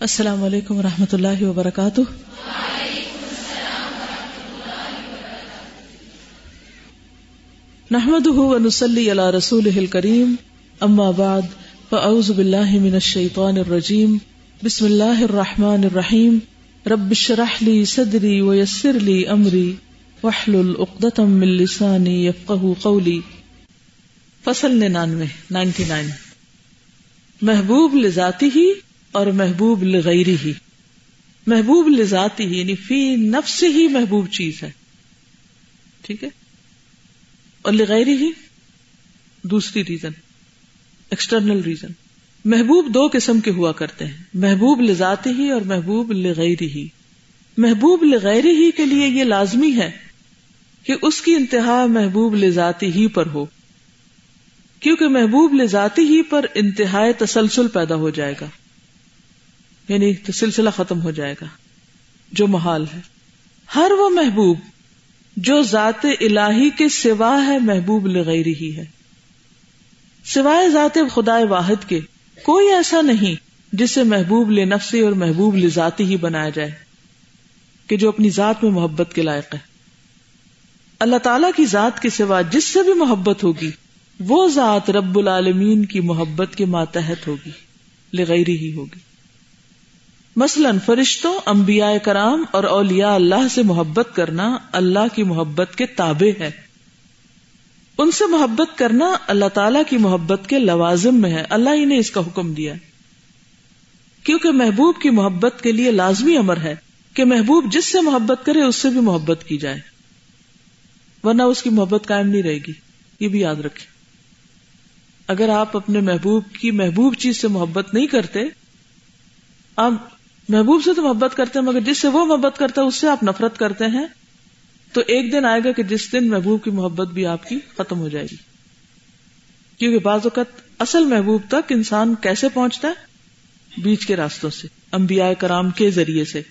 السلام علیکم و رحمۃ اللہ وبرکاتہ۔ نحمد ونسلی علی رسول کریم اما بعد، فاعوذ باللہ من الشیطان الرجیم، بسم اللہ الرحمن الرحیم، رب شرح لی صدری ویسر لی امری وحلل اقدتم من لسانی یفقہ قولی۔ فصل ننانوے، نائنٹی نائن۔ محبوب لذاتی ہی اور محبوب لغیری ہی۔ محبوب لذاتی ہی یعنی فی نفس ہی محبوب چیز ہے۔ ٹھیک ہے؟ اور لغیری ہی دوسری ریزن ایکسٹرنل ریزن۔ محبوب دو قسم کے ہوا کرتے ہیں۔ محبوب لذاتی ہی اور محبوب لغیری ہی۔ محبوب لغیری ہی کے لیے یہ لازمی ہے کہ اس کی انتہا محبوب لذاتی ہی پر ہو۔ کیونکہ محبوب لذاتی ہی پر انتہائی تسلسل پیدا ہو جائے گا۔ یعنی تو سلسلہ ختم ہو جائے گا، جو محال ہے۔ ہر وہ محبوب جو ذات الہی کے سوا ہے، محبوب لغیری ہی ہے۔ سوائے ذات خدا واحد کے، کوئی ایسا نہیں جسے محبوب لنفسی اور محبوب لذاتی ہی بنایا جائے، کہ جو اپنی ذات میں محبت کے لائق ہے۔ اللہ تعالی کی ذات کے سوا جس سے بھی محبت ہوگی، وہ ذات رب العالمین کی محبت کے ماتحت ہوگی، لغیری ہی ہوگی۔ مثلاً فرشتوں، انبیاء کرام اور اولیاء اللہ سے محبت کرنا اللہ کی محبت کے تابع ہے۔ ان سے محبت کرنا اللہ تعالی کی محبت کے لوازم میں ہے۔ اللہ ہی نے اس کا حکم دیا۔ کیونکہ محبوب کی محبت کے لیے لازمی امر ہے کہ محبوب جس سے محبت کرے اس سے بھی محبت کی جائے۔ ورنہ اس کی محبت قائم نہیں رہے گی۔ یہ بھی یاد رکھے اگر آپ اپنے محبوب کی محبوب چیز سے محبت نہیں کرتے، آپ محبوب سے تو محبت کرتے ہیں، مگر جس سے وہ محبت کرتا ہے، اس سے آپ نفرت کرتے ہیں۔ تو ایک دن آئے گا کہ جس دن محبوب کی محبت بھی آپ کی ختم ہو جائے گی۔ کیونکہ بعض اوقات اصل محبوب تک انسان کیسے پہنچتا ہے؟ بیچ کے راستوں سے، انبیاء کرام کے ذریعے سے۔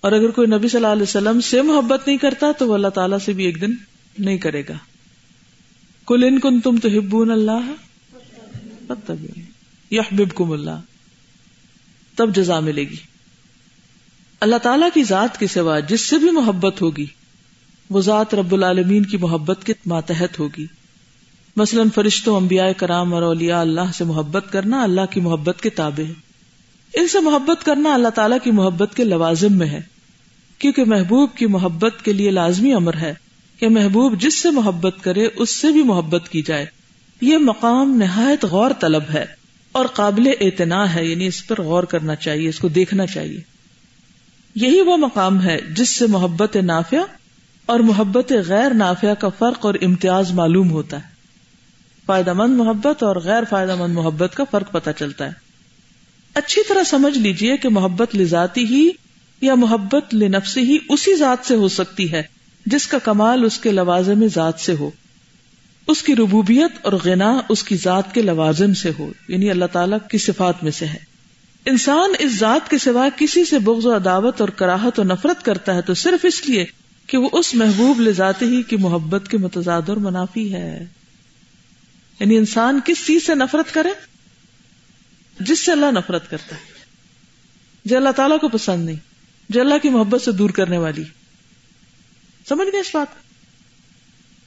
اور اگر کوئی نبی صلی اللہ علیہ وسلم سے محبت نہیں کرتا، تو وہ اللہ تعالیٰ سے بھی ایک دن نہیں کرے گا۔ کل ان کن تم تو ہبون اللہ یحبب کم اللہ۔ تب جزا ملے گی۔ اللہ تعالی کی ذات کے سوا جس سے بھی محبت ہوگی، وہ ذات رب العالمین کی محبت کے ماتحت ہوگی۔ مثلاً فرشتوں، انبیاء کرام اور اولیاء اللہ سے محبت کرنا اللہ کی محبت کے تابع ہے۔ ان سے محبت کرنا اللہ تعالیٰ کی محبت کے لوازم میں ہے۔ کیونکہ محبوب کی محبت کے لیے لازمی امر ہے کہ محبوب جس سے محبت کرے، اس سے بھی محبت کی جائے۔ یہ مقام نہایت غور طلب ہے۔ اور قابل اعتنا ہے یعنی اس پر غور کرنا چاہیے، اس کو دیکھنا چاہیے۔ یہی وہ مقام ہے جس سے محبت نافیہ اور محبت غیر نافیہ کا فرق اور امتیاز معلوم ہوتا ہے۔ فائدہ مند محبت اور غیر فائدہ مند محبت کا فرق پتہ چلتا ہے۔ اچھی طرح سمجھ لیجیے کہ محبت لذاتی ہی یا محبت لنفسی ہی اسی ذات سے ہو سکتی ہے، جس کا کمال اس کے لوازم ذات سے ہو۔ اس کی ربوبیت اور غنا اس کی ذات کے لوازم سے ہو یعنی اللہ تعالیٰ کی صفات میں سے ہے۔ انسان اس ذات کے سوا کسی سے بغض و عداوت اور کراہت و نفرت کرتا ہے تو صرف اس لیے کہ وہ اس محبوب لذات ہی کی محبت کے متضاد اور منافی ہے۔ یعنی انسان کس چیز سے نفرت کرے؟ جس سے اللہ نفرت کرتا ہے۔ جو اللہ تعالیٰ کو پسند نہیں، جو اللہ کی محبت سے دور کرنے والی۔ سمجھ گئے اس بات؟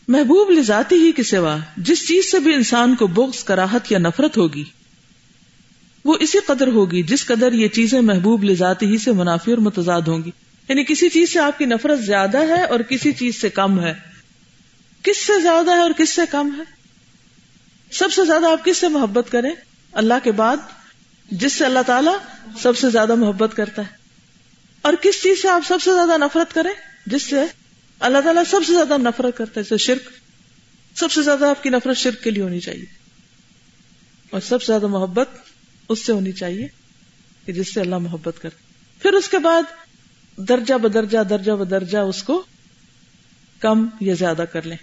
محبوب لذاتی ہی کے سوا جس چیز سے بھی انسان کو بغض، کراہت یا نفرت ہوگی، وہ اسی قدر ہوگی جس قدر یہ چیزیں محبوب لذاتی ہی سے منافع اور متضاد ہوں گی۔ یعنی کسی چیز سے آپ کی نفرت زیادہ ہے اور کسی چیز سے کم ہے۔ کس سے زیادہ ہے اور کس سے کم ہے؟ سب سے زیادہ آپ کس سے محبت کریں؟ اللہ کے بعد، جس سے اللہ تعالی سب سے زیادہ محبت کرتا ہے۔ اور کس چیز سے آپ سب سے زیادہ نفرت کریں؟ جس سے اللہ تعالیٰ سب سے زیادہ نفرت کرتا ہے جیسے شرک۔ سب سے زیادہ آپ کی نفرت شرک کے لیے ہونی چاہیے۔ اور سب سے زیادہ محبت اس سے ہونی چاہیے کہ جس سے اللہ محبت کرے۔ پھر اس کے بعد درجہ بدرجہ درجہ بدرجہ اس کو کم یا زیادہ کر لیں۔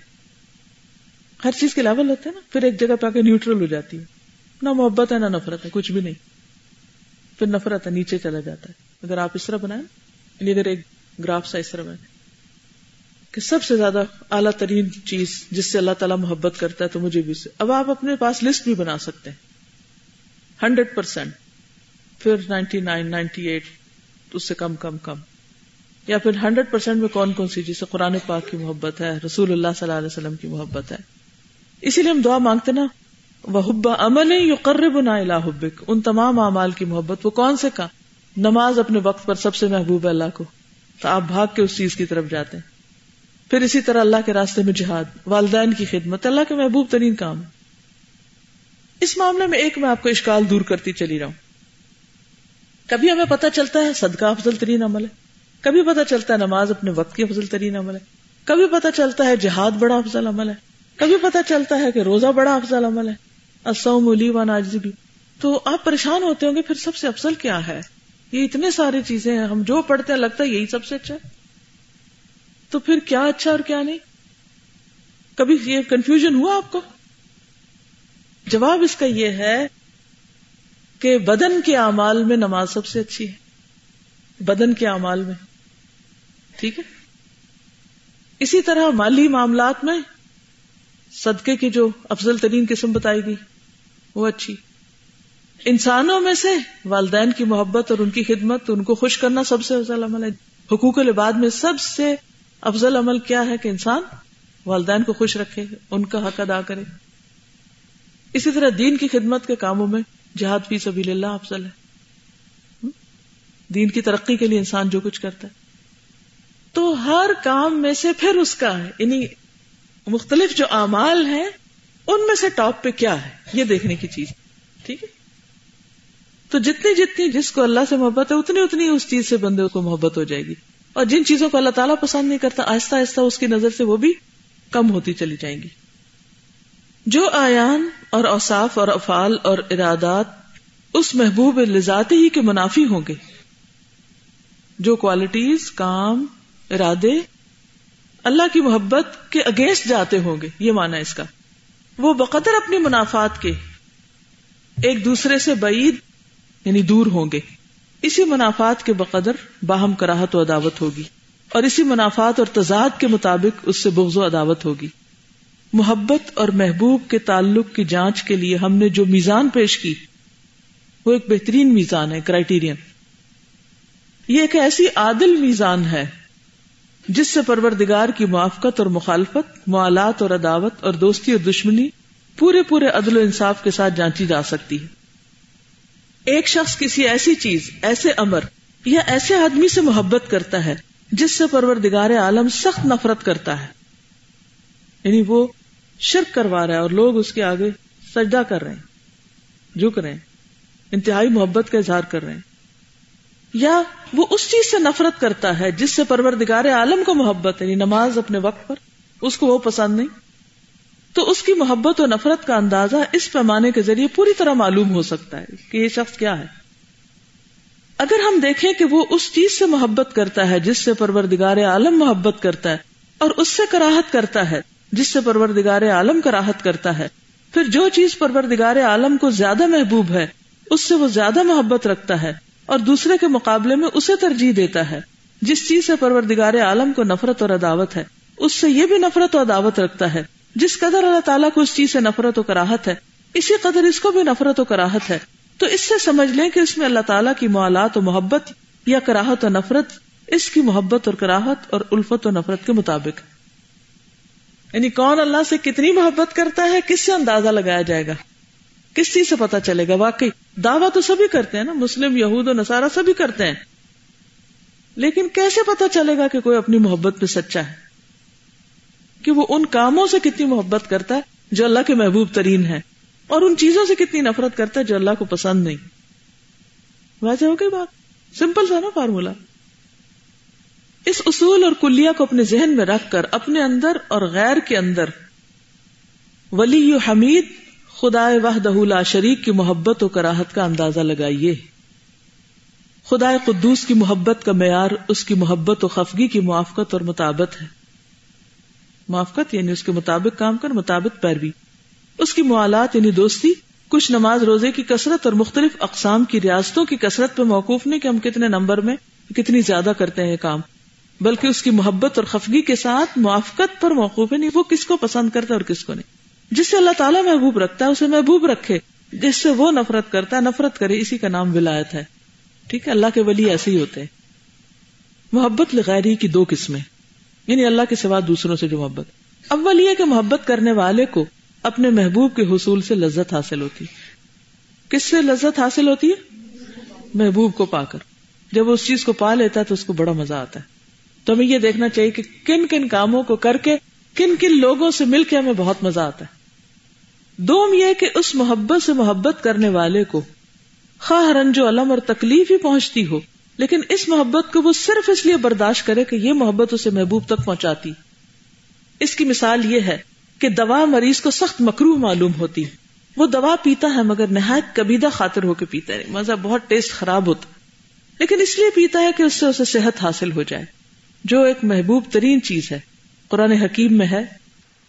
ہر چیز کے لیول ہوتے ہیں نا، پھر ایک جگہ پہ آ کے نیوٹرل ہو جاتی ہے۔ نہ محبت ہے، نہ نفرت ہے، کچھ بھی نہیں۔ پھر نفرت ہے، نیچے چلا جاتا ہے۔ اگر آپ اس طرح بنائیں یعنی اگر ایک گراف سا اس طرح بنائیں۔ کہ سب سے زیادہ اعلیٰ ترین چیز جس سے اللہ تعالیٰ محبت کرتا ہے تو مجھے بھی اب آپ اپنے پاس لسٹ بھی بنا سکتے ہیں۔ ہنڈریڈ پرسینٹ پھر نائنٹی نائن، نائنٹی ایٹ، اس سے کم کم کم۔ یا پھر ہنڈریڈ پرسینٹ میں کون کون سی جیسے قرآن پاک کی محبت ہے، رسول اللہ صلی اللہ علیہ وسلم کی محبت ہے۔ اسی لیے ہم دعا مانگتے نا وہ حبا عمل یو قرب نا حبک۔ ان تمام اعمال کی محبت، وہ کون سے کا؟ نماز اپنے وقت پر سب سے محبوب ہے اللہ کو۔ تو آپ بھاگ کے اس چیز کی طرف جاتے ہیں۔ پھر اسی طرح اللہ کے راستے میں جہاد، والدین کی خدمت، اللہ کے محبوب ترین کام۔ اس معاملے میں ایک میں آپ کو اشکال دور کرتی چلی رہا ہوں۔ کبھی ہمیں پتا چلتا ہے صدقہ افضل ترین عمل ہے۔ کبھی پتا چلتا ہے نماز اپنے وقت کی افضل ترین عمل ہے۔ کبھی پتا چلتا ہے جہاد بڑا افضل عمل ہے۔ کبھی پتا چلتا ہے کہ روزہ بڑا افضل عمل ہے۔ اصوم علی و ناجزی۔ بھی تو آپ پریشان ہوتے ہوں گے، پھر سب سے افضل کیا ہے؟ یہ اتنے ساری چیزیں ہیں، ہم جو پڑھتے ہیں، لگتا ہے یہی سب سے اچھا ہے۔ تو پھر کیا اچھا اور کیا نہیں؟ کبھی یہ کنفیوژن ہوا آپ کو؟ جواب اس کا یہ ہے کہ بدن کے اعمال میں نماز سب سے اچھی ہے۔ بدن کے اعمال میں۔ ٹھیک ہے؟ اسی طرح مالی معاملات میں صدقے کی جو افضل ترین قسم بتائی گئی، وہ اچھی۔ انسانوں میں سے والدین کی محبت اور ان کی خدمت، ان کو خوش کرنا سب سے افضل عمل ہے۔ حقوق العباد میں سب سے افضل عمل کیا ہے کہ انسان والدین کو خوش رکھے، ان کا حق ادا کرے۔ اسی طرح دین کی خدمت کے کاموں میں جہاد فی سبیل اللہ افضل ہے۔ دین کی ترقی کے لیے انسان جو کچھ کرتا ہے۔ تو ہر کام میں سے پھر اس کا ہے۔ یعنی مختلف جو اعمال ہیں، ان میں سے ٹاپ پہ کیا ہے؟ یہ دیکھنے کی چیز۔ ٹھیک ہے؟ تو جتنی جتنی جس کو اللہ سے محبت ہے، اتنی اتنی اس چیز سے بندے کو محبت ہو جائے گی۔ اور جن چیزوں کو اللہ تعالیٰ پسند نہیں کرتا، آہستہ آہستہ اس کی نظر سے وہ بھی کم ہوتی چلی جائیں گی۔ جو آیان اور اوصاف اور افعال اور ارادات اس محبوب لذاتی ہی کے منافی ہوں گے، جو کوالٹیز کام، ارادے، اللہ کی محبت کے اگینسٹ جاتے ہوں گے، یہ مانا اس کا۔ وہ بقدر اپنی منافعات کے ایک دوسرے سے بعید یعنی دور ہوں گے۔ اسی منافعات کے بقدر باہم کراہت و عداوت ہوگی اور اسی منافعات اور تضاد کے مطابق اس سے بغض و عداوت ہوگی۔ محبت اور محبوب کے تعلق کی جانچ کے لیے ہم نے جو میزان پیش کی، وہ ایک بہترین میزان ہے کرائٹیرین یہ ایک ایسی عادل میزان ہے، جس سے پروردگار کی موافقت اور مخالفت موالات اور عداوت اور دوستی اور دشمنی پورے پورے عدل و انصاف کے ساتھ جانچی جا سکتی ہے۔ ایک شخص کسی ایسی چیز، ایسے امر یا ایسے آدمی سے محبت کرتا ہے جس سے پروردگار عالم سخت نفرت کرتا ہے۔ یعنی وہ شرک کروا رہا ہے اور لوگ اس کے آگے سجدہ کر رہے ہیں، جھک رہے ہیں، انتہائی محبت کا اظہار کر رہے ہیں۔ یا وہ اس چیز سے نفرت کرتا ہے جس سے پروردگار عالم کو محبت ہے یعنی نماز اپنے وقت پر، اس کو وہ پسند نہیں۔ تو اس کی محبت و نفرت کا اندازہ اس پیمانے کے ذریعے پوری طرح معلوم ہو سکتا ہے کہ یہ شخص کیا ہے۔ اگر ہم دیکھیں کہ وہ اس چیز سے محبت کرتا ہے جس سے پروردگار عالم محبت کرتا ہے اور اس سے کراہت کرتا ہے جس سے پروردگار عالم کراہت کرتا ہے، پھر جو چیز پروردگار عالم کو زیادہ محبوب ہے، اس سے وہ زیادہ محبت رکھتا ہے اور دوسرے کے مقابلے میں اسے ترجیح دیتا ہے۔ جس چیز سے پروردگار عالم کو نفرت اور عداوت ہے، اس سے یہ بھی نفرت و عداوت رکھتا ہے جس قدر اللہ تعالیٰ کو اس چیز سے نفرت و کراہت ہے، اسی قدر اس کو بھی نفرت و کراہت ہے۔ تو اس سے سمجھ لیں کہ اس میں اللہ تعالیٰ کی موالات و محبت یا کراہت و نفرت، اس کی محبت اور کراہت اور الفت و نفرت کے مطابق۔ یعنی کون اللہ سے کتنی محبت کرتا ہے، کس سے اندازہ لگایا جائے گا؟ کس چیز سے پتا چلے گا؟ واقعی، دعویٰ تو سبھی کرتے ہیں نا، مسلم، یہود و نصارہ سبھی کرتے ہیں۔ لیکن کیسے پتا چلے گا کہ کوئی اپنی محبت میں سچا ہے؟ کہ وہ ان کاموں سے کتنی محبت کرتا ہے جو اللہ کے محبوب ترین ہے اور ان چیزوں سے کتنی نفرت کرتا ہے جو اللہ کو پسند نہیں۔ واضح ہو گئی بات؟ سمپل تھا نا فارمولا اس اصول اور کلیا کو اپنے ذہن میں رکھ کر، اپنے اندر اور غیر کے اندر۔ ولی حمید خدا لا شریک کی محبت و کراہت کا اندازہ لگائیے۔ خدا قدوس کی محبت کا معیار، اس کی محبت و خفگی کی موافقت اور مطابت ہے۔ موافقت یعنی اس کے مطابق کام کر مطابق پیروی۔ اس کی موالات یعنی دوستی، کچھ نماز روزے کی کثرت اور مختلف اقسام کی ریاستوں کی کثرت پہ موقوف نہیں کہ ہم کتنے نمبر میں کتنی زیادہ کرتے ہیں کام۔ بلکہ اس کی محبت اور خفگی کے ساتھ موافقت پر موقوف ہے، نہیں، وہ کس کو پسند کرتا ہے اور کس کو نہیں۔ جس سے اللہ تعالیٰ محبوب رکھتا ہے، اسے محبوب رکھے۔ جس سے وہ نفرت کرتا ہے، نفرت کرے، اسی کا نام ولایت ہے۔ ٹھیک ہے، اللہ کے ولی ایسے ہی ہوتے ہیں۔ محبت لغیری کی دو قسمیں۔ یعنی اللہ کے سوا دوسروں سے جو محبت۔ اول یہ کہ محبت کرنے والے کو اپنے محبوب کے حصول سے لذت حاصل ہوتی۔ کس سے لذت حاصل ہوتی ہے؟ محبوب کو پا کر۔ جب اس چیز کو پا لیتا ہے تو اس کو بڑا مزہ آتا ہے۔ تو ہمیں یہ دیکھنا چاہیے کہ کن کن کاموں کو کر کے کن کن لوگوں سے مل کے ہمیں بہت مزہ آتا ہے۔ دوم یہ کہ اس محبت سے محبت کرنے والے کو خواہ رنج و علم اور تکلیف ہی پہنچتی ہو۔ لیکن اس محبت کو وہ صرف اس لیے برداشت کرے کہ یہ محبت اسے محبوب تک پہنچاتی۔ اس کی مثال یہ ہے کہ دوا مریض کو سخت مکرو معلوم ہوتی۔ ہے وہ دوا پیتا ہے مگر نہایت کبیدہ خاطر ہو کے پیتا ہے۔ مزہ بہت ٹیسٹ خراب ہوتا۔ لیکن اس لیے پیتا ہے کہ اس سے اسے صحت حاصل ہو جائے۔ جو ایک محبوب ترین چیز ہے۔ قرآن حکیم میں ہے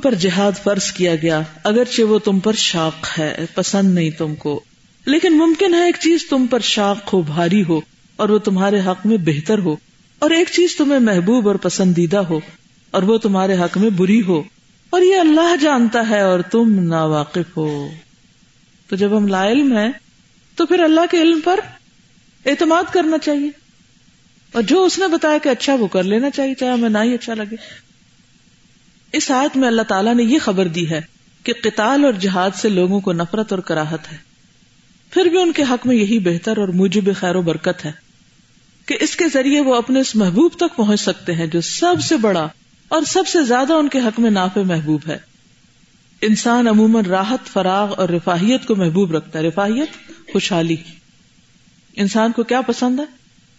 پر جہاد فرض کیا گیا، اگرچہ وہ تم پر شاق ہے، پسند نہیں تم کو۔ لیکن ممکن ہے ایک چیز تم پر شاق ہو، بھاری ہو، اور وہ تمہارے حق میں بہتر ہو۔ اور ایک چیز تمہیں محبوب اور پسندیدہ ہو، اور وہ تمہارے حق میں بری ہو۔ اور یہ اللہ جانتا ہے اور تم نا واقف ہو۔ تو جب ہم لا علم ہیں، تو پھر اللہ کے علم پر اعتماد کرنا چاہیے۔ اور جو اس نے بتایا کہ اچھا وہ کر لینا چاہیے، چاہے ہمیں نہ ہی اچھا لگے۔ اس آیت میں اللہ تعالیٰ نے یہ خبر دی ہے کہ قتال اور جہاد سے لوگوں کو نفرت اور کراہت ہے۔ پھر بھی ان کے حق میں یہی بہتر اور موجب خیر و برکت ہے کہ اس کے ذریعے وہ اپنے اس محبوب تک پہنچ سکتے ہیں جو سب سے بڑا اور سب سے زیادہ ان کے حق میں نافع محبوب ہے۔ انسان عموماً راحت، فراغ اور رفاہیت کو محبوب رکھتا ہے۔ رفاہیت، خوشحالی۔ انسان کو کیا پسند ہے؟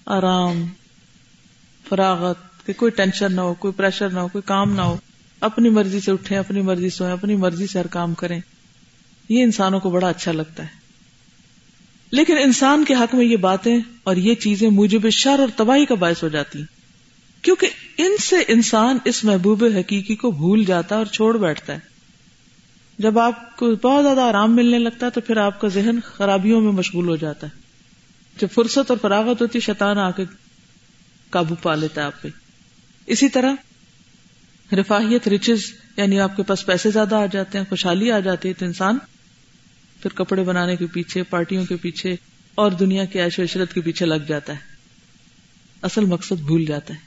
آرام، فراغت، کہ کوئی ٹینشن نہ ہو، کوئی پریشر نہ ہو، کوئی کام نہ ہو۔ اپنی مرضی سے اٹھیں، اپنی مرضی سوئیں، اپنی مرضی سے ہر کام کریں۔ یہ انسانوں کو بڑا اچھا لگتا ہے۔ لیکن انسان کے حق میں یہ باتیں اور یہ چیزیں موجب شر اور تباہی کا باعث ہو جاتی ہیں۔ کیونکہ ان سے انسان اس محبوب حقیقی کو بھول جاتا ہے اور چھوڑ بیٹھتا ہے۔ جب آپ کو بہت زیادہ آرام ملنے لگتا ہے تو پھر آپ کا ذہن خرابیوں میں مشغول ہو جاتا ہے۔ جب فرصت اور فراغت ہوتی شیطان آ کے قابو پا لیتا ہے آپ پہ۔ اسی طرح رفاہیت ریچز یعنی آپ کے پاس پیسے زیادہ آ جاتے ہیں، خوشحالی آ جاتی ہے تو انسان پھر کپڑے بنانے کے پیچھے، پارٹیوں کے پیچھے اور دنیا کی عیش و عشرت کے پیچھے لگ جاتا ہے۔ اصل مقصد بھول جاتا ہے۔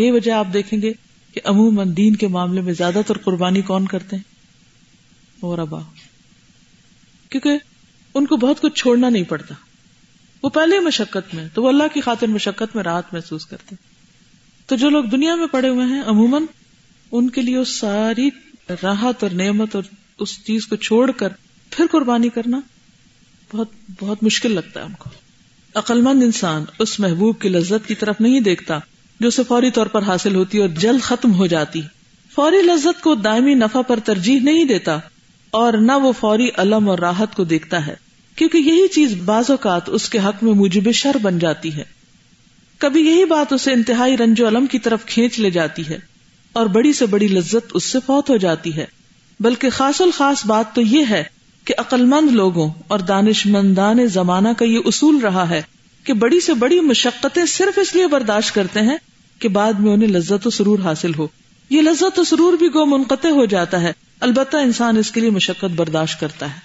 یہ وجہ آپ دیکھیں گے کہ عموماً دین کے معاملے میں زیادہ تر قربانی کون کرتے ہیں؟ اور ابا کیونکہ ان کو بہت کچھ چھوڑنا نہیں پڑتا۔ وہ پہلے ہی مشقت میں، تو وہ اللہ کی خاطر مشقت میں راحت محسوس کرتے تو جو لوگ دنیا میں پڑے ہوئے ہیں، عموماً ان کے لیے اس ساری راحت اور نعمت اور اس چیز کو چھوڑ کر پھر قربانی کرنا بہت بہت مشکل لگتا ہے ان کو۔ عقلمند انسان اس محبوب کی لذت کی طرف نہیں دیکھتا جو اسے فوری طور پر حاصل ہوتی اور جلد ختم ہو جاتی۔ فوری لذت کو دائمی نفع پر ترجیح نہیں دیتا اور نہ وہ فوری علم اور راحت کو دیکھتا ہے۔ کیونکہ یہی چیز بعض اوقات اس کے حق میں موجب شر بن جاتی ہے۔ کبھی یہی بات اسے انتہائی رنج و علم کی طرف کھینچ لے جاتی ہے۔ اور بڑی سے بڑی لذت اس سے فوت ہو جاتی ہے۔ بلکہ خاص الخاص بات تو یہ ہے کہ عقلمند لوگوں اور دانش مندان زمانہ کا یہ اصول رہا ہے کہ بڑی سے بڑی مشقتیں صرف اس لیے برداشت کرتے ہیں کہ بعد میں انہیں لذت و سرور حاصل ہو۔ یہ لذت و سرور بھی گو منقطع ہو جاتا ہے۔ البتہ انسان اس کے لیے مشقت برداشت کرتا ہے۔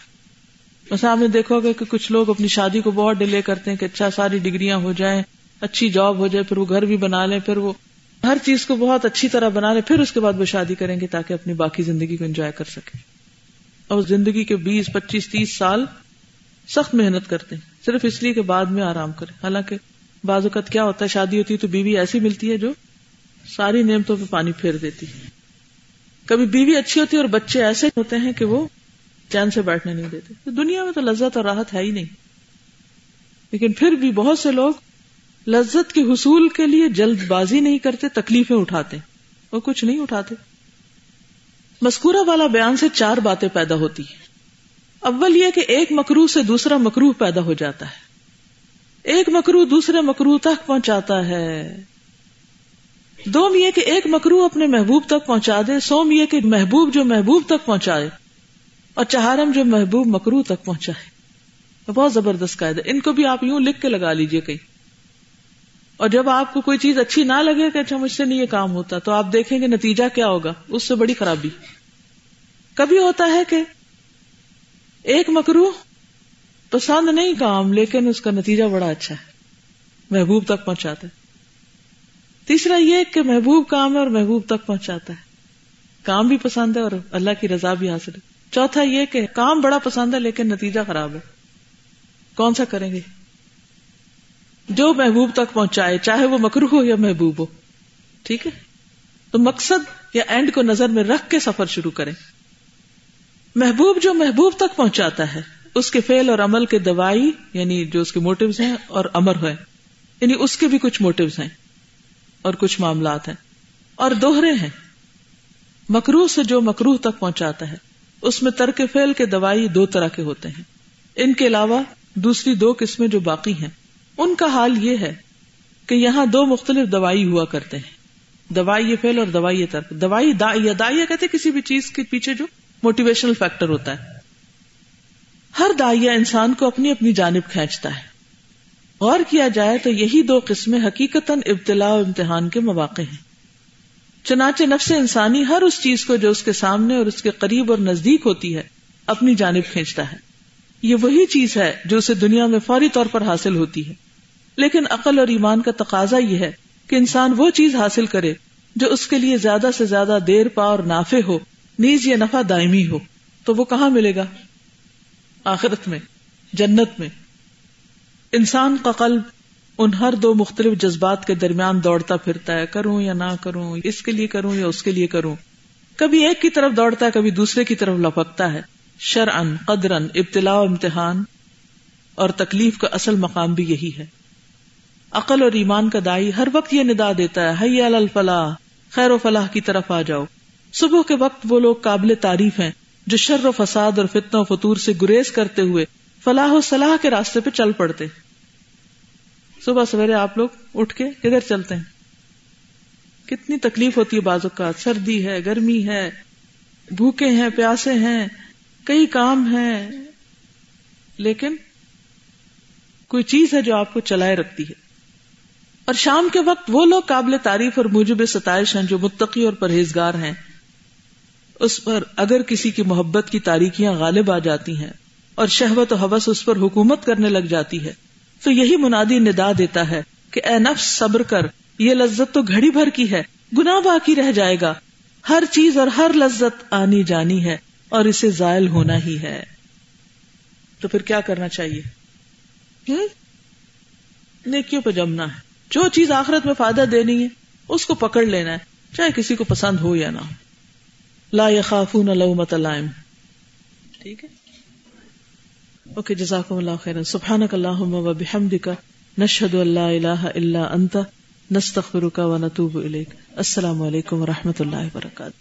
ویسے آپ نے دیکھو گا کہ کچھ لوگ اپنی شادی کو بہت ڈیلے کرتے ہیں کہ اچھا ساری ڈگریاں ہو جائیں، اچھی جاب ہو جائے، پھر وہ گھر بھی بنا لیں، پھر وہ ہر چیز کو بہت اچھی طرح بنا لیں پھر اس کے بعد وہ شادی کریں گے تاکہ اپنی باقی زندگی کو انجوائے کر سکے اور زندگی کے بیس، پچیس، تیس سال سخت محنت کرتے ہیں۔ صرف اس لیے کہ بعد میں آرام کرے حالانکہ بعض اوقات کیا ہوتا ہے، شادی ہوتی ہے تو بیوی ایسی ملتی ہے جو ساری نعمتوں پہ پانی پھیر دیتی ہے۔ کبھی بیوی اچھی ہوتی ہے اور بچے ایسے ہوتے ہیں کہ وہ چین سے بیٹھنے نہیں دیتے۔ دنیا میں تو لذت اور راحت ہے ہی نہیں۔ لیکن پھر بھی بہت سے لوگ لذت کے حصول کے لیے جلد بازی نہیں کرتے، تکلیفیں اٹھاتے وہ کچھ نہیں اٹھاتے۔ مسکورہ والا بیان سے چار باتیں پیدا ہوتی ہیں۔ اول یہ کہ ایک مکرو سے دوسرا مکروح پیدا ہو جاتا ہے۔ ایک مکرو دوسرے مکرو تک پہنچاتا ہے۔ دوم یہ کہ ایک مکرو اپنے محبوب تک پہنچا دے، سوم یہ کہ محبوب جو محبوب تک پہنچائے اور چہارم جو محبوب مکرو تک پہنچائے بہت زبردست قاعدہ ان کو بھی آپ یوں لکھ کے لگا لیجیے کہیں۔ اور جب آپ کو کوئی چیز اچھی نہ لگے کہ اچھا مجھ سے نہیں یہ کام ہوتا، تو آپ دیکھیں گے نتیجہ کیا ہوگا؟ اس سے بڑی خرابی۔ کبھی ہوتا ہے کہ ایک مکرو پسند نہیں کام، لیکن اس کا نتیجہ بڑا اچھا ہے، محبوب تک پہنچاتا ہے۔ تیسرا یہ کہ محبوب کام ہے اور محبوب تک پہنچاتا ہے۔ کام بھی پسند ہے اور اللہ کی رضا بھی حاصل ہے۔ چوتھا یہ کہ کام بڑا پسند ہے، لیکن نتیجہ خراب ہے۔ کون سا کریں گے؟ جو محبوب تک پہنچائے، چاہے وہ مکرو ہو یا محبوب ہو۔ ٹھیک ہے؟ تو مقصد یا اینڈ کو نظر میں رکھ کے سفر شروع کریں۔ محبوب جو محبوب تک پہنچاتا ہے، اس کے فیل اور عمل کے دوائی یعنی جو اس کے موٹوز ہیں اور امر ہے یعنی اس کے بھی کچھ موٹوز ہیں اور کچھ معاملات ہیں۔ اور دوہرے ہیں۔ مکروح سے جو مکروح تک پہنچاتا ہے، اس میں ترک فیل کے دوائی دو طرح کے ہوتے ہیں۔ ان کے علاوہ دوسری دو قسمیں جو باقی ہیں۔ ان کا حال یہ ہے کہ یہاں دو مختلف دوائی ہوا کرتے ہیں۔ دوائی یہ فیل اور دوائی یہ ترک۔ دوائی دا یا دائیا کہتے کسی بھی چیز کے پیچھے جو موٹیویشنل فیکٹر ہوتا ہے۔ ہر دائیا انسان کو اپنی اپنی جانب کھینچتا ہے۔ غور کیا جائے تو یہی دو قسمیں حقیقت ابتلا و امتحان کے مواقع ہیں۔ چنانچہ نفس انسانی ہر اس چیز کو جو اس کے سامنے اور اس کے قریب اور نزدیک ہوتی ہے، اپنی جانب کھینچتا ہے۔ یہ وہی چیز ہے جو اسے دنیا میں فوری طور پر حاصل ہوتی ہے۔ لیکن عقل اور ایمان کا تقاضا یہ ہے کہ انسان وہ چیز حاصل کرے جو اس کے لیے زیادہ سے زیادہ دیر پا اور نافع ہو، نیز یہ نفع دائمی ہو، تو وہ کہاں ملے گا؟ آخرت میں، جنت میں۔ انسان کا قلب ان ہر دو مختلف جذبات کے درمیان دوڑتا پھرتا ہے، کروں یا نہ کروں، اس کے لیے کروں یا اس کے لیے کروں۔ کبھی ایک کی طرف دوڑتا ہے، کبھی دوسرے کی طرف لپکتا ہے۔ شرعن قدرن ابتلا و امتحان اور تکلیف کا اصل مقام بھی یہی ہے۔ عقل اور ایمان کا دائی ہر وقت یہ ندا دیتا ہے، حی الفلاح، خیر و فلاح کی طرف آ جاؤ۔ صبح کے وقت وہ لوگ قابل تعریف ہیں جو شر و فساد اور فتن و فطور سے گریز کرتے ہوئے فلاح و صلاح کے راستے پہ چل پڑتے۔ صبح سویرے آپ لوگ اٹھ کے کدھر چلتے ہیں؟ کتنی تکلیف ہوتی ہے بازو کا سردی ہے، گرمی ہے، بھوکے ہیں، پیاسے ہیں کئی کام ہیں لیکن کوئی چیز ہے جو آپ کو چلائے رکھتی ہے۔ اور شام کے وقت وہ لوگ قابل تعریف اور موجب ستائش ہیں جو متقی اور پرہیزگار ہیں۔ اس پر اگر کسی کی محبت کی تاریکیاں غالب آ جاتی ہیں اور شہوت و حوث اس پر حکومت کرنے لگ جاتی ہے، تو یہی منادی ندا دیتا ہے کہ اے نفس صبر کر، یہ لذت تو گھڑی بھر کی ہے گنا باقی رہ جائے گا۔ ہر چیز اور ہر لذت آنی جانی ہے اور اسے زائل ہونا ہی ہے۔ تو پھر کیا کرنا چاہیے؟ نیکیوں پہ جمنا ہے۔ جو چیز آخرت میں فائدہ دینی ہے، اس کو پکڑ لینا ہے، چاہے کسی کو پسند ہو یا نہ ہو۔ لا یخافون لومت لائم۔ ٹھیک ہے؟ اوکے، جزاکم اللہ خیر سبحانک اللہم و بحمدک، نشہد اللہ الہ الا انت، نستغفرک و نتوب الیک۔ السلام علیکم و رحمۃ اللہ وبرکاتہ۔